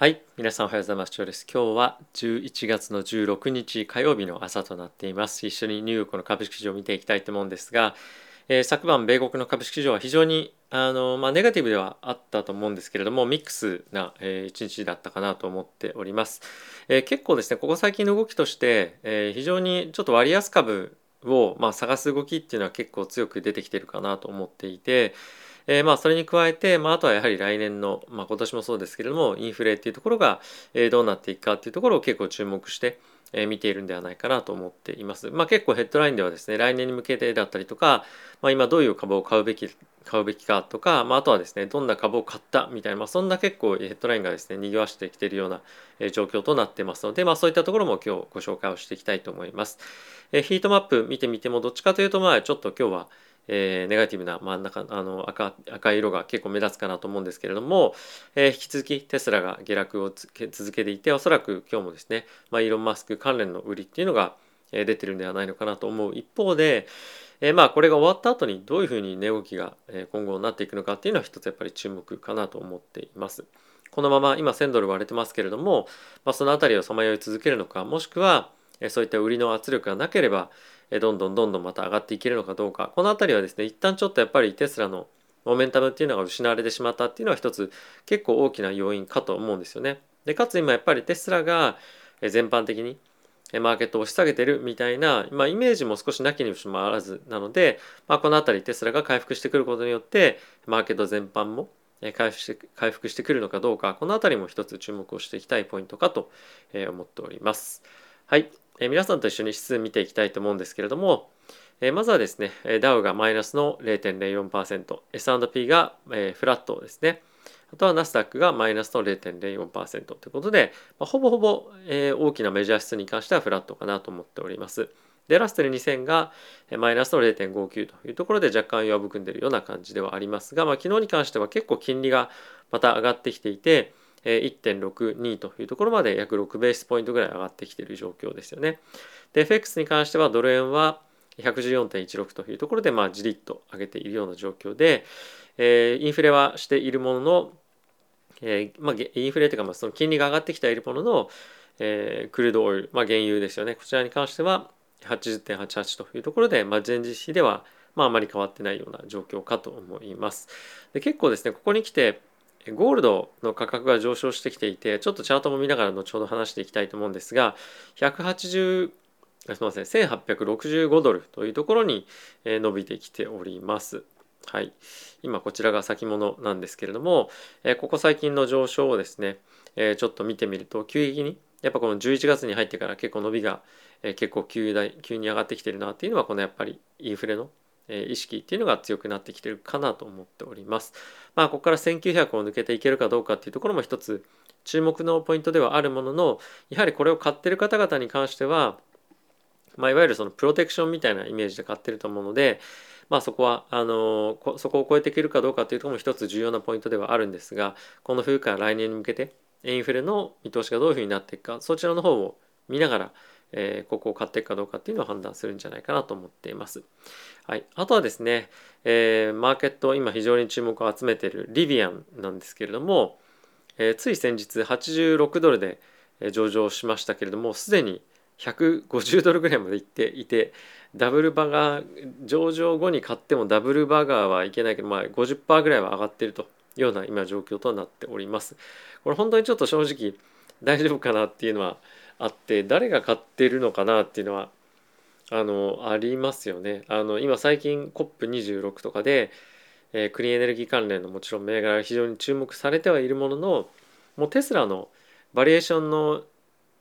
はい皆さんおはようございます。今日です。今日は11月の16日火曜日の朝となっています。一緒にニューヨークの株式市場を見ていきたいと思うんですが、えー、昨晩米国の株式市場は非常にあの、まあ、ネガティブではあったと思うんですけれどもミックスな、えー、一日だったかなと思っております、えー、結構ですねここ最近の動きとして、えー、非常にちょっと割安株を、まあ、探す動きっていうのは結構強く出てきてるかなと思っていてえー、まあそれに加えて、まあ、あとはやはり来年の、まあ、今年もそうですけれどもインフレっていうところが、え、どうなっていくかっていうところを結構注目して、え、見ているんではないかなと思っています。まあ、結構ヘッドラインではですね来年に向けてだったりとか、まあ、今どういう株を買うべき買うべきかとか、まあ、あとはですねどんな株を買ったみたいな、まあ、そんな結構ヘッドラインがですね賑わしてきているような状況となってますので、まあ、そういったところも今日ご紹介をしていきたいと思います。えヒートマップ見てみてもどっちかというとまあちょっと今日はえー、ネガティブな真ん中あの赤赤い色が結構目立つかなと思うんですけれども、えー、引き続きテスラが下落を続けていておそらく今日もですね、まあ、イーロン・マスク関連の売りっていうのが出てるんではないのかなと思う一方で、えー、まあこれが終わった後にどういうふうに値動きが今後なっていくのかっていうのは一つやっぱり注目かなと思っています。このまま今1000ドル割れてますけれども、まあ、その辺りをさまよい続けるのかもしくはそういった売りの圧力がなければどんどんどんどんまた上がっていけるのかどうかこの辺りはですね一旦ちょっとやっぱりテスラのモメンタムっていうのが失われてしまったっていうのは一つ結構大きな要因かと思うんですよね。でかつ今やっぱりテスラが全般的にマーケットを押し下げてるみたいな、まあ、イメージも少しなきにしもあらずなので、まあ、この辺りテスラが回復してくることによってマーケット全般も回復して回復してくるのかどうかこの辺りも一つ注目をしていきたいポイントかと思っております。はい。え皆さんと一緒に指数見ていきたいと思うんですけれども、えまずはですね、ダウがマイナスの0.04%、S&P が、えフラットですね。あとはナスダックがマイナスの0.04%ということで、まあ、ほぼほぼ、えー、大きなメジャー指数に関してはフラットかなと思っております。で、ラステル2000がマイナスの0.59というところで若干弱含んでいるような感じではありますが、まあ、昨日に関しては結構金利がまた上がってきていて、1.62というところまで約6ベースポイントぐらい上がってきている状況ですよね。で、FX に関してはドル円は114.16というところで、まあ、じりっと上げているような状況で、えー、インフレはしているものの、えーまあ、インフレというか、まあ、その金利が上がってきているものの、えー、クルードオイル、まあ、原油ですよね。こちらに関しては80.88というところで、まあ、前日比では、まあ、あまり変わってないような状況かと思います。で結構ですね、ここに来て、ゴールドの価格が上昇してきていてちょっとチャートも見ながら後ほど話していきたいと思うんですが180すみません1865ドルというところに伸びてきております。はい、今こちらが先物なんですけれどもここ最近の上昇をですねちょっと見てみると急激にやっぱこの11月に入ってから結構伸びが結構急急に上がってきてるなっていうのはこのやっぱりインフレの意識っていうのが強くなってきてるかなと思っております。まあここから1900を抜けていけるかどうかっていうところも一つ注目のポイントではあるもののやはりこれを買ってる方々に関しては、まあ、いわゆるそのプロテクションみたいなイメージで買ってると思うので、まあ、そこはあのそこを超えていけるかどうかというところも一つ重要なポイントではあるんですがこの冬から来年に向けてインフレの見通しがどういうふうになっていくかそちらの方を見ながらえー、ここを買っていくかどうかっていうのを判断するんじゃないかなと思っています。はい、あとはですね、えー、マーケット今非常に注目を集めているリビアンなんですけれども、えー、つい先日86ドルで上場しましたけれどもすでに150ドルぐらいまでいっていてダブルバガー上場後に買ってもダブルバガーはいけないけど、まあ、50%ぐらいは上がっているというような今状況となっております。これ本当にちょっと正直大丈夫かなっていうのはあって誰が買ってるのかなっていうのはあのありますよね。あの今最近 COP26 とかで、えー、クリーンエネルギー関連のもちろん銘柄が非常に注目されてはいるもののもうテスラのバリエーションの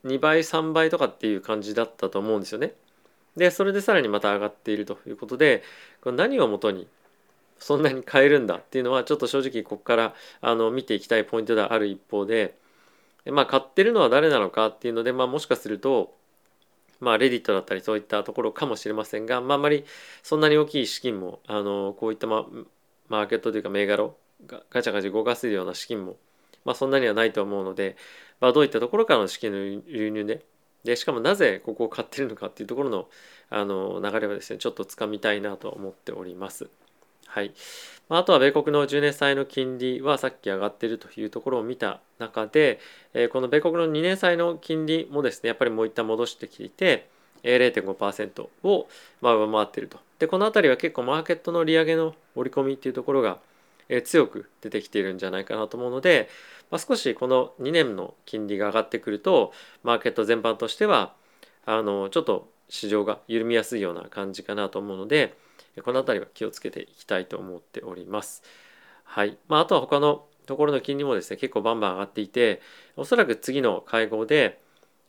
2倍3倍とかっていう感じだったと思うんですよね。でそれでさらにまた上がっているということでこれ何をもとにそんなに買えるんだっていうのはちょっと正直ここからあの見ていきたいポイントではある一方でまあ買ってるのは誰なのかっていうので、まあ、もしかするとまあレディットだったりそういったところかもしれませんが、まあ、あまりそんなに大きい資金もあのこういった、ま、マーケットというか銘柄をガチャガチャ動かせるような資金も、まあ、そんなにはないと思うので、まあ、どういったところからの資金の流入ででしかもなぜここを買ってるのかっていうところのあの流れはですねちょっとつかみたいなと思っております。はい。まあ、とは米国の10年債の金利はさっき上がっているというところを見た中で、え、この米国の2年債の金利もですねやっぱりもう一旦戻してきていて0.5%をまあ上回っていると。でこの辺りは結構マーケットの利上げの織り込みっていうところが強く出てきているんじゃないかなと思うので、まあ、少しこの2年の金利が上がってくるとマーケット全般としてはあのちょっと市場が緩みやすいような感じかなと思うのでこの辺りは気をつけていきたいと思っております。はいまあ、あとは他のところの金利もですね結構バンバン上がっていておそらく次の会合で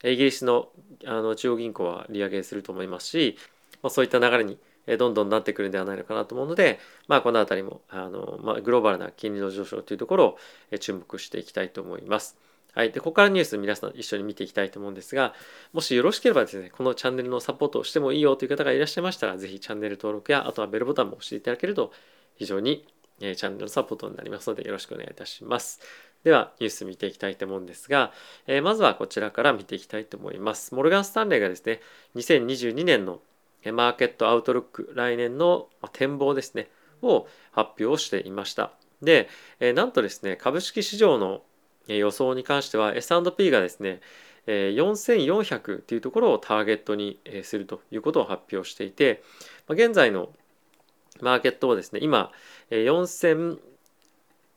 イギリスのあの中央銀行は利上げすると思いますし、まあ、そういった流れにどんどんなってくるんではないのかなと思うので、まあ、この辺りもあの、まあ、グローバルな金利の上昇というところを注目していきたいと思います。はい、でここからニュース皆さん一緒に見ていきたいと思うんですがもしよろしければですねこのチャンネルのサポートをしてもいいよという方がいらっしゃいましたら是非チャンネル登録やあとはベルボタンも押していただけると非常にえチャンネルのサポートになりますのでよろしくお願いいたします。ではニュース見ていきたいと思うんですが、えー、まずはこちらから見ていきたいと思います。モルガン・スタンレーがですね2022年のマーケットアウトロック来年の展望ですねを発表していました。で、えー、なんとですね株式市場の予想に関しては S&P がですね4400というところをターゲットにするということを発表していて現在のマーケットはですね今4000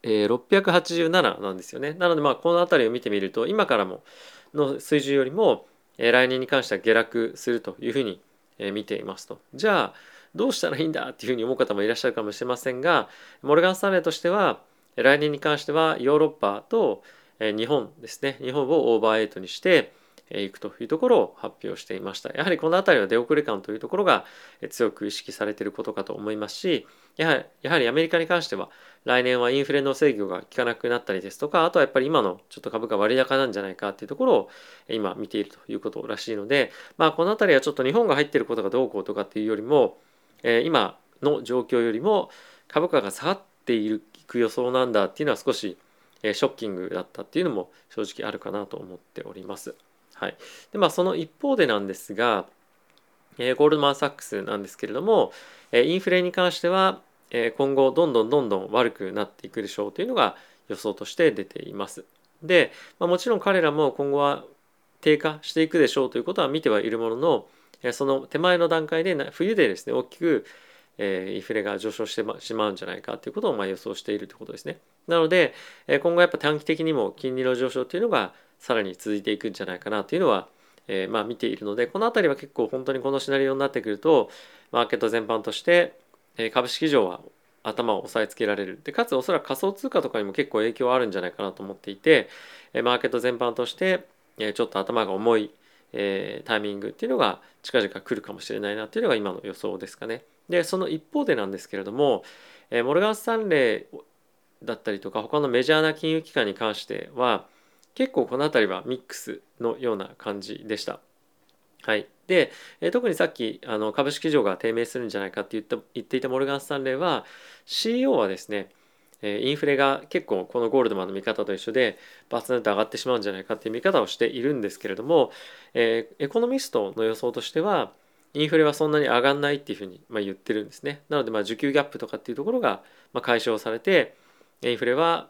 687なんですよね。なのでまあこの辺りを見てみると今からもの水準よりも来年に関しては下落するというふうに見ていますと。じゃあどうしたらいいんだっていうふうに思う方もいらっしゃるかもしれませんがモルガン・スタンレーとしては来年に関してはヨーロッパと日本ですね。日本をオーバーエイトにしていくというところを発表していました。やはりこの辺りは出遅れ感というところが強く意識されていることかと思いますしやはりやはりアメリカに関しては来年はインフレの制御が効かなくなったりですとかあとはやっぱり今のちょっと株価割高なんじゃないかっていうところを今見ているということらしいのでまあこの辺りはちょっと日本が入っていることがどうこうとかっていうよりも、今の状況よりも株価が下がっていく予想なんだっていうのは少しえショッキングだったっていうのも正直あるかなと思っております。はい、でまあその一方でなんですが、え、ゴールドマン・サックスなんですけれども、えインフレに関しては、え今後どんどんどんどん悪くなっていくでしょうというのが予想として出ています。で、まあ、もちろん彼らも今後は低下していくでしょうということは見てはいるもののその手前の段階で冬でですね大きくえインフレが上昇してしまうんじゃないかということをま予想しているということですね。なのでえ今後やっぱ短期的にも金利の上昇というのがさらに続いていくんじゃないかなというのは、えー、まあ見ているのでこの辺りは結構本当にこのシナリオになってくるとマーケット全般として、え、株式市場は頭を押さえつけられるでかつおそらく仮想通貨とかにも結構影響あるんじゃないかなと思っていて、え、マーケット全般として、え、ちょっと頭が重い、えー、タイミングっていうのが近々来るかもしれないなっていうのが今の予想ですかね。でその一方でなんですけれども、え、モルガン・スタンレーだったりとか他のメジャーな金融機関に関しては結構この辺りはミックスのような感じでした。はい、で、え特にさっきあの株式上が低迷するんじゃないかって言って言っていたモルガン・スタンレーは CEO はですねインフレが結構このゴールドマンの見方と一緒でバツンと上がってしまうんじゃないかっていう見方をしているんですけれども、えエコノミストの予想としてはインフレはそんなに上がんないっていうふうにま言ってるんですね。なのでまあ需給ギャップとかっていうところがま解消されてインフレは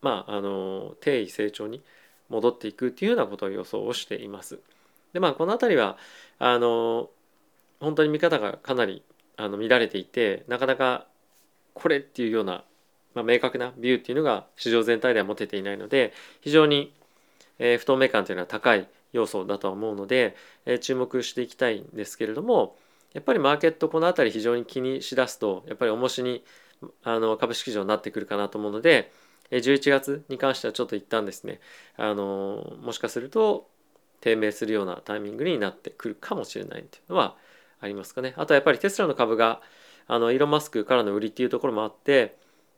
まああの低位成長に戻っていくっていうようなことを予想をしています。でまあこの辺りはあの本当に見方がかなりあの乱れていてなかなかこれっていうような、まあ、明確なビューっていうのが市場全体では持てていないので非常に、えー、不透明感というのは高い要素だとは思うので、えー、注目していきたいんですけれどもやっぱりマーケットこの辺り非常に気にしだすとやっぱり重しにあの株式市場になってくるかなと思うので11月に関してはちょっと一旦ですねあのもしかすると低迷するようなタイミングになってくるかもしれないというのはありますかね。あとはやっぱりテスラの株があのイーロン・マスクからの売りっていうところもあって、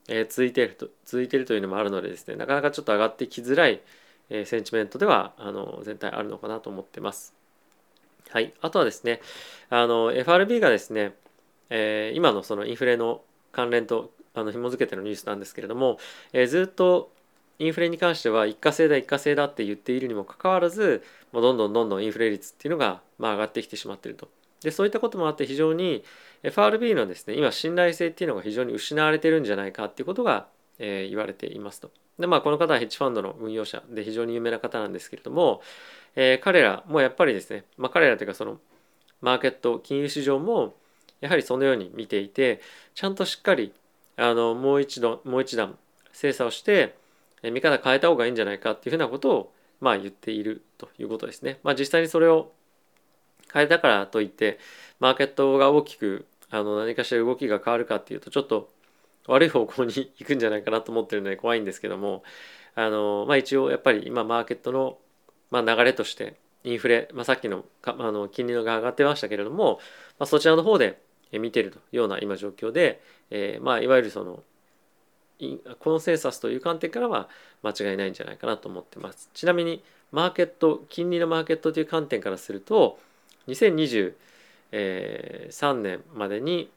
えー、続いていると続いているというのもあるのでですねなかなかちょっと上がってきづらい、えー、センチメントではあの全体あるのかなと思ってます。はい、あとはですねあの FRB がですね、えー、今のそのインフレの関連とあの紐付けてのニュースなんですけれども、えー、ずっとインフレに関しては一過性だ一過性だって言っているにもかかわらずもうどんどんどんどんインフレ率っていうのがまあ上がってきてしまっていると。でそういったこともあって非常に FRB のですね今信頼性っていうのが非常に失われてるんじゃないかっていうことが、えー、言われていますと。でまあこの方はヘッジファンドの運用者で非常に有名な方なんですけれども、えー、彼らもやっぱりですね、まあ、彼らというかそのマーケット金融市場もやはりそのように見ていてちゃんとしっかりあのもう一度もう一段精査をしてえ見方変えた方がいいんじゃないかっていうふうなことをまあ言っているということですね。まあ実際にそれを変えたからといってマーケットが大きくあの何かしら動きが変わるかっていうとちょっと悪い方向に行くんじゃないかなと思ってるので怖いんですけどもあの、まあ、一応やっぱり今マーケットの、まあ、流れとしてインフレ、まあ、さっきのあの金利が上がってましたけれども、まあ、そちらの方で見てるというような今状況で、えー、まあいわゆるそのコンセンサスという観点からは間違いないんじゃないかなと思ってます。ちなみにマーケット金利のマーケットという観点からすると2023年までに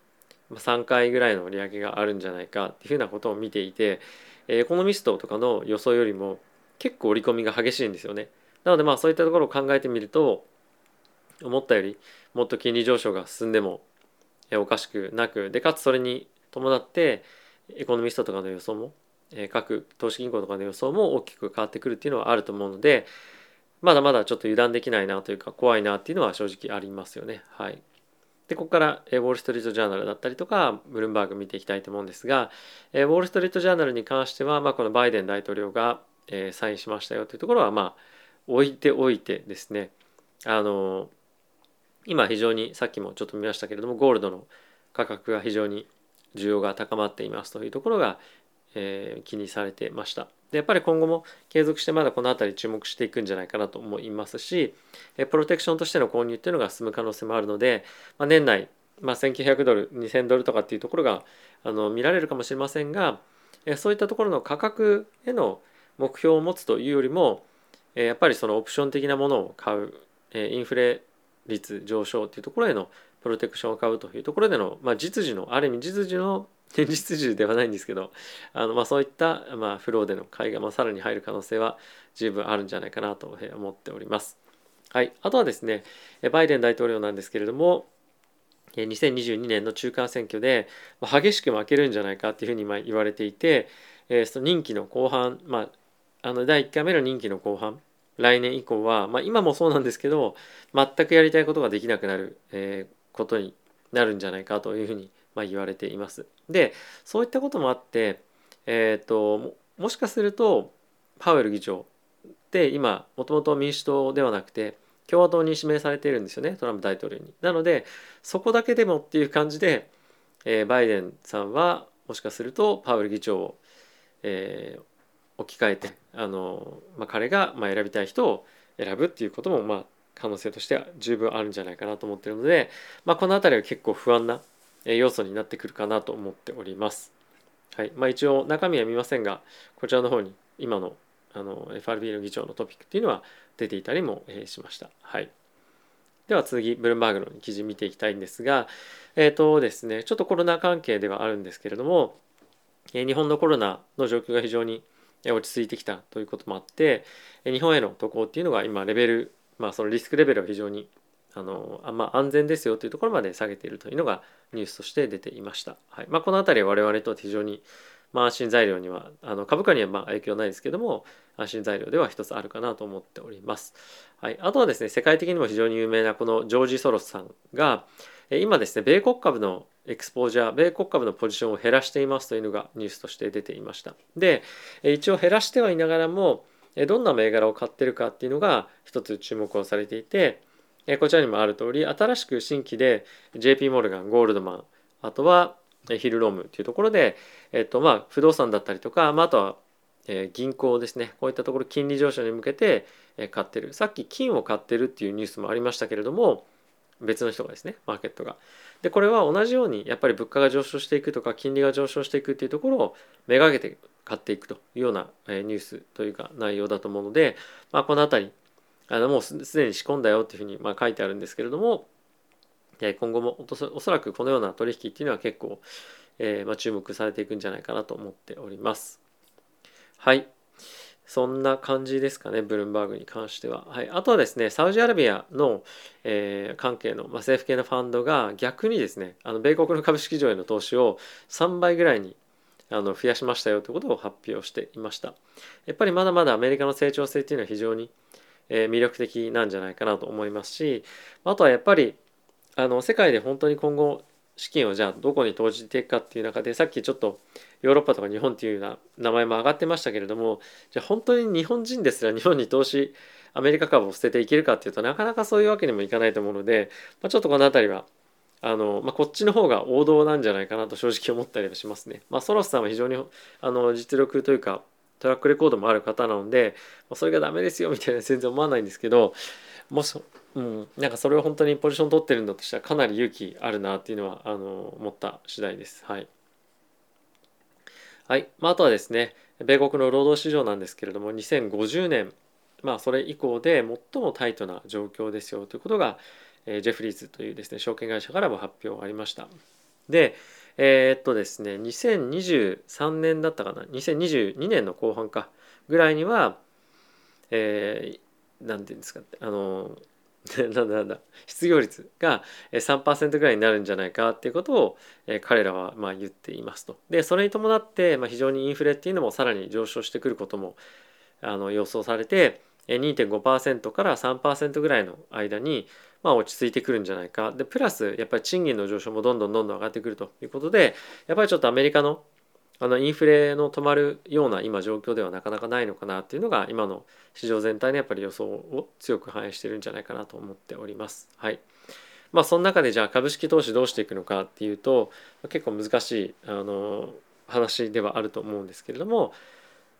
3回ぐらいの利上げがあるんじゃないかっていうふうなことを見ていてエコノミストとかの予想よりも結構織り込みが激しいんですよね。なのでまあそういったところを考えてみると思ったよりもっと金利上昇が進んでもおかしくなくでかつそれに伴ってエコノミストとかの予想も各投資銀行とかの予想も大きく変わってくるっていうのはあると思うのでまだまだちょっと油断できないなというか怖いなっていうのは正直ありますよね。はい、でここからウォール・ストリート・ジャーナルだったりとかブルームバーグ見ていきたいと思うんですがウォール・ストリート・ジャーナルに関しては、まあ、このバイデン大統領がサインしましたよというところはまあ置いておいてですねあの今非常にさっきもちょっと見ましたけれどもゴールドの価格が非常に需要が高まっていますというところが、えー、気にされてました。でやっぱり今後も継続してまだこの辺り注目していくんじゃないかなと思いますし、えプロテクションとしての購入っていうのが進む可能性もあるので、まあ、年内、まあ、1900ドル2000ドルとかっていうところがあの見られるかもしれませんが、えそういったところの価格への目標を持つというよりも、えやっぱりそのオプション的なものを買う、えインフレ率上昇っていうところへのプロテクションを買うというところでの、まあ、実需のある意味実需の現実需ではないんですけどあの、まあ、そういった、まあ、フローでの買いが、まあ、さらに入る可能性は十分あるんじゃないかなと思っております。はい、あとはですねバイデン大統領なんですけれども2022年の中間選挙で激しく負けるんじゃないかっていうふうに言われていてその任期の後半、まあ、あの第1回目の任期の後半来年以降は、まあ、今もそうなんですけど全くやりたいことができなくなる、えー、ことになるんじゃないかというふうに、まあ、言われています。でそういったこともあって、えーと、もしかするとパウエル議長って今もともと民主党ではなくて共和党に指名されているんですよねトランプ大統領に。なのでそこだけでもっていう感じで、えー、バイデンさんはもしかするとパウエル議長を、えー、置き換えてあの、まあ、彼がまあ選びたい人を選ぶっていうこともまあ可能性としては十分あるんじゃないかなと思ってるので、まあ、この辺りは結構不安な要素になってくるかなと思っております。はいまあ、一応中身は見ませんがこちらの方に今のあの FRB の議長のトピックっていうのは出ていたりもしました。はい、では次ブルームバーグの記事見ていきたいんですがえっ、ー、とですねちょっとコロナ関係ではあるんですけれども日本のコロナの状況が非常に落ち着いてきたということもあって日本への渡航っていうのが今レベルまあそのリスクレベルは非常にあのあまあ、安全ですよというところまで下げているというのがニュースとして出ていました。はいまあ、この辺りは我々とは非常に、まあ、安心材料にはあの株価にはまあ影響ないですけども安心材料では一つあるかなと思っております。はい、あとはですね世界的にも非常に有名なこのジョージ・ソロスさんが今ですね米国株のエクスポージャー米国株のポジションを減らしていますというのがニュースとして出ていましたで一応減らしてはいながらもどんな銘柄を買ってるかっていうのが一つ注目をされていてこちらにもある通り新しく新規で JP モルガンゴールドマンあとはヒルロームっていうところで、えっとまあ、不動産だったりとか、まあ、あとは銀行ですねこういったところ金利上昇に向けて買ってるさっき金を買ってるっていうニュースもありましたけれども別の人がですねマーケットが。でこれは同じようにやっぱり物価が上昇していくとか金利が上昇していくっていうところをめがけて買っていくというようなニュースというか内容だと思うので、まあ、この辺りあのもうすでに仕込んだよっていうふうにまあ書いてあるんですけれども今後もおそらくこのような取引っていうのは結構、えー、まあ注目されていくんじゃないかなと思っております。はい。そんな感じですかね、ブルームバーグに関しては。はい、あとはですね、サウジアラビアの、えー、関係の、まあ、政府系のファンドが逆にですね、あの米国の株式上への投資を3倍ぐらいにあの増やしましたよということを発表していました。やっぱりまだまだアメリカの成長性っていうのは非常に、え、魅力的なんじゃないかなと思いますし、あとはやっぱりあの世界で本当に今後資金をじゃあどこに投じていくかっていう中でさっきちょっとヨーロッパとか日本っていうような名前も挙がってましたけれどもじゃあ本当に日本人ですら日本に投資アメリカ株を捨てていけるかっていうとなかなかそういうわけにもいかないと思うので、まあ、ちょっとこの辺りはあの、まあ、こっちの方が王道なんじゃないかなと正直思ったりはしますね。まあ、ソロスさんは非常にあの実力というかトラックレコードもある方なので、まあ、それがダメですよみたいな全然思わないんですけどもしうん、なんかそれを本当にポジション取ってるんだとしたらかなり勇気あるなっていうのはあの思った次第です。はい。はい。まあ、あとはですね、米国の労働市場なんですけれども、2050年、まあ、それ以降で最もタイトな状況ですよということが、えー、ジェフリーズというですね、証券会社からも発表ありました。で、えー、っとですね、2023年だったかな、2022年の後半かぐらいには、えー、なんていうんですか、あの、なんだなんだ失業率が3%ぐらいになるんじゃないかっていうことを彼らはまあ言っていますと。でそれに伴ってまあ非常にインフレっていうのもさらに上昇してくることもあの予想されて2.5%から3%ぐらいの間にまあ落ち着いてくるんじゃないか。でプラスやっぱり賃金の上昇もどんどんどんどん上がってくるということでやっぱりちょっとアメリカのあのインフレの止まるような今状況ではなかなかないのかなっていうのが今の市場全体のやっぱり予想を強く反映してるんじゃないかなと思っております。はい。まあその中でじゃあ株式投資どうしていくのかっていうと結構難しいあの話ではあると思うんですけれども、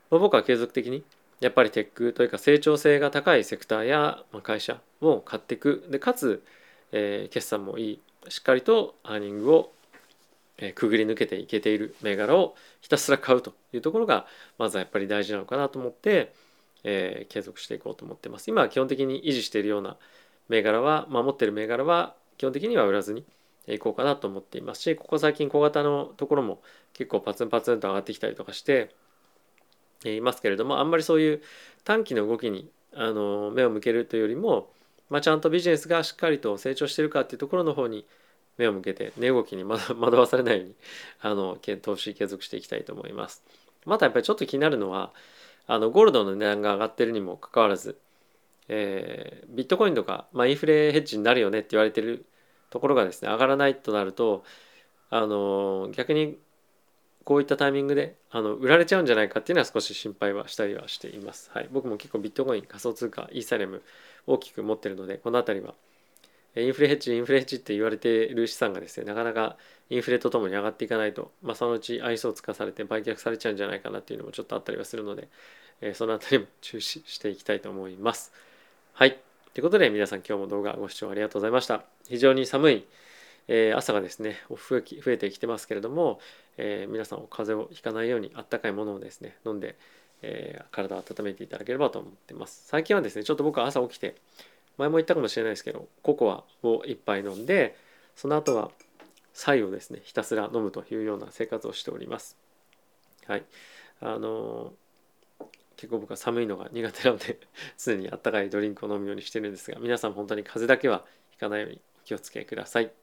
まあ、僕は継続的にやっぱりテックというか成長性が高いセクターや会社を買っていく。でかつ、えー、決算もいい。しっかりとアーニングをえくぐり抜けていけている。銘柄をひたすら買うというところがまずはやっぱり大事なのかなと思って、えー、継続していこうと思ってます。今は基本的に維持しているような銘柄は守っている銘柄は基本的には売らずにいこうかなと思っていますしここ最近小型のところも結構パツンパツンと上がってきたりとかしていますけれどもあんまりそういう短期の動きにあの目を向けるというよりも、まあ、ちゃんとビジネスがしっかりと成長しているかっていうところの方に目を向けて値動きに 惑わされないようにあの投資継続していきたいと思います。またやっぱりちょっと気になるのはあのゴールドの値段が上がってるにもかかわらず、えー、ビットコインとか、まあ、インフレヘッジになるよねって言われてるところがですね上がらないとなるとあの逆にこういったタイミングであの売られちゃうんじゃないかっていうのは少し心配はしたりはしています。はい、僕も結構ビットコイン仮想通貨イーサレム大きく持ってるのでこの辺りはインフレヘッジインフレヘッジって言われている資産がですねなかなかインフレとともに上がっていかないと、まあ、そのうち愛想をつかされて売却されちゃうんじゃないかなっていうのもちょっとあったりはするので、えー、そのあたりも注視していきたいと思います。はい。ということで皆さん今日も動画ご視聴ありがとうございました。非常に寒い、えー、朝がですね増え増えてきてますけれども、えー、皆さんお風邪をひかないようにあったかいものをですね飲んで、えー、体を温めていただければと思ってます。最近はですねちょっと僕は朝起きて前も言ったかもしれないですけどココアを1杯飲んでその後はサイをですねひたすら飲むというような生活をしております。はい。あの結構僕は寒いのが苦手なので 常にあったかいドリンクを飲むようにしてるんですが皆さん本当に風邪だけはひかないようにお気をつけください。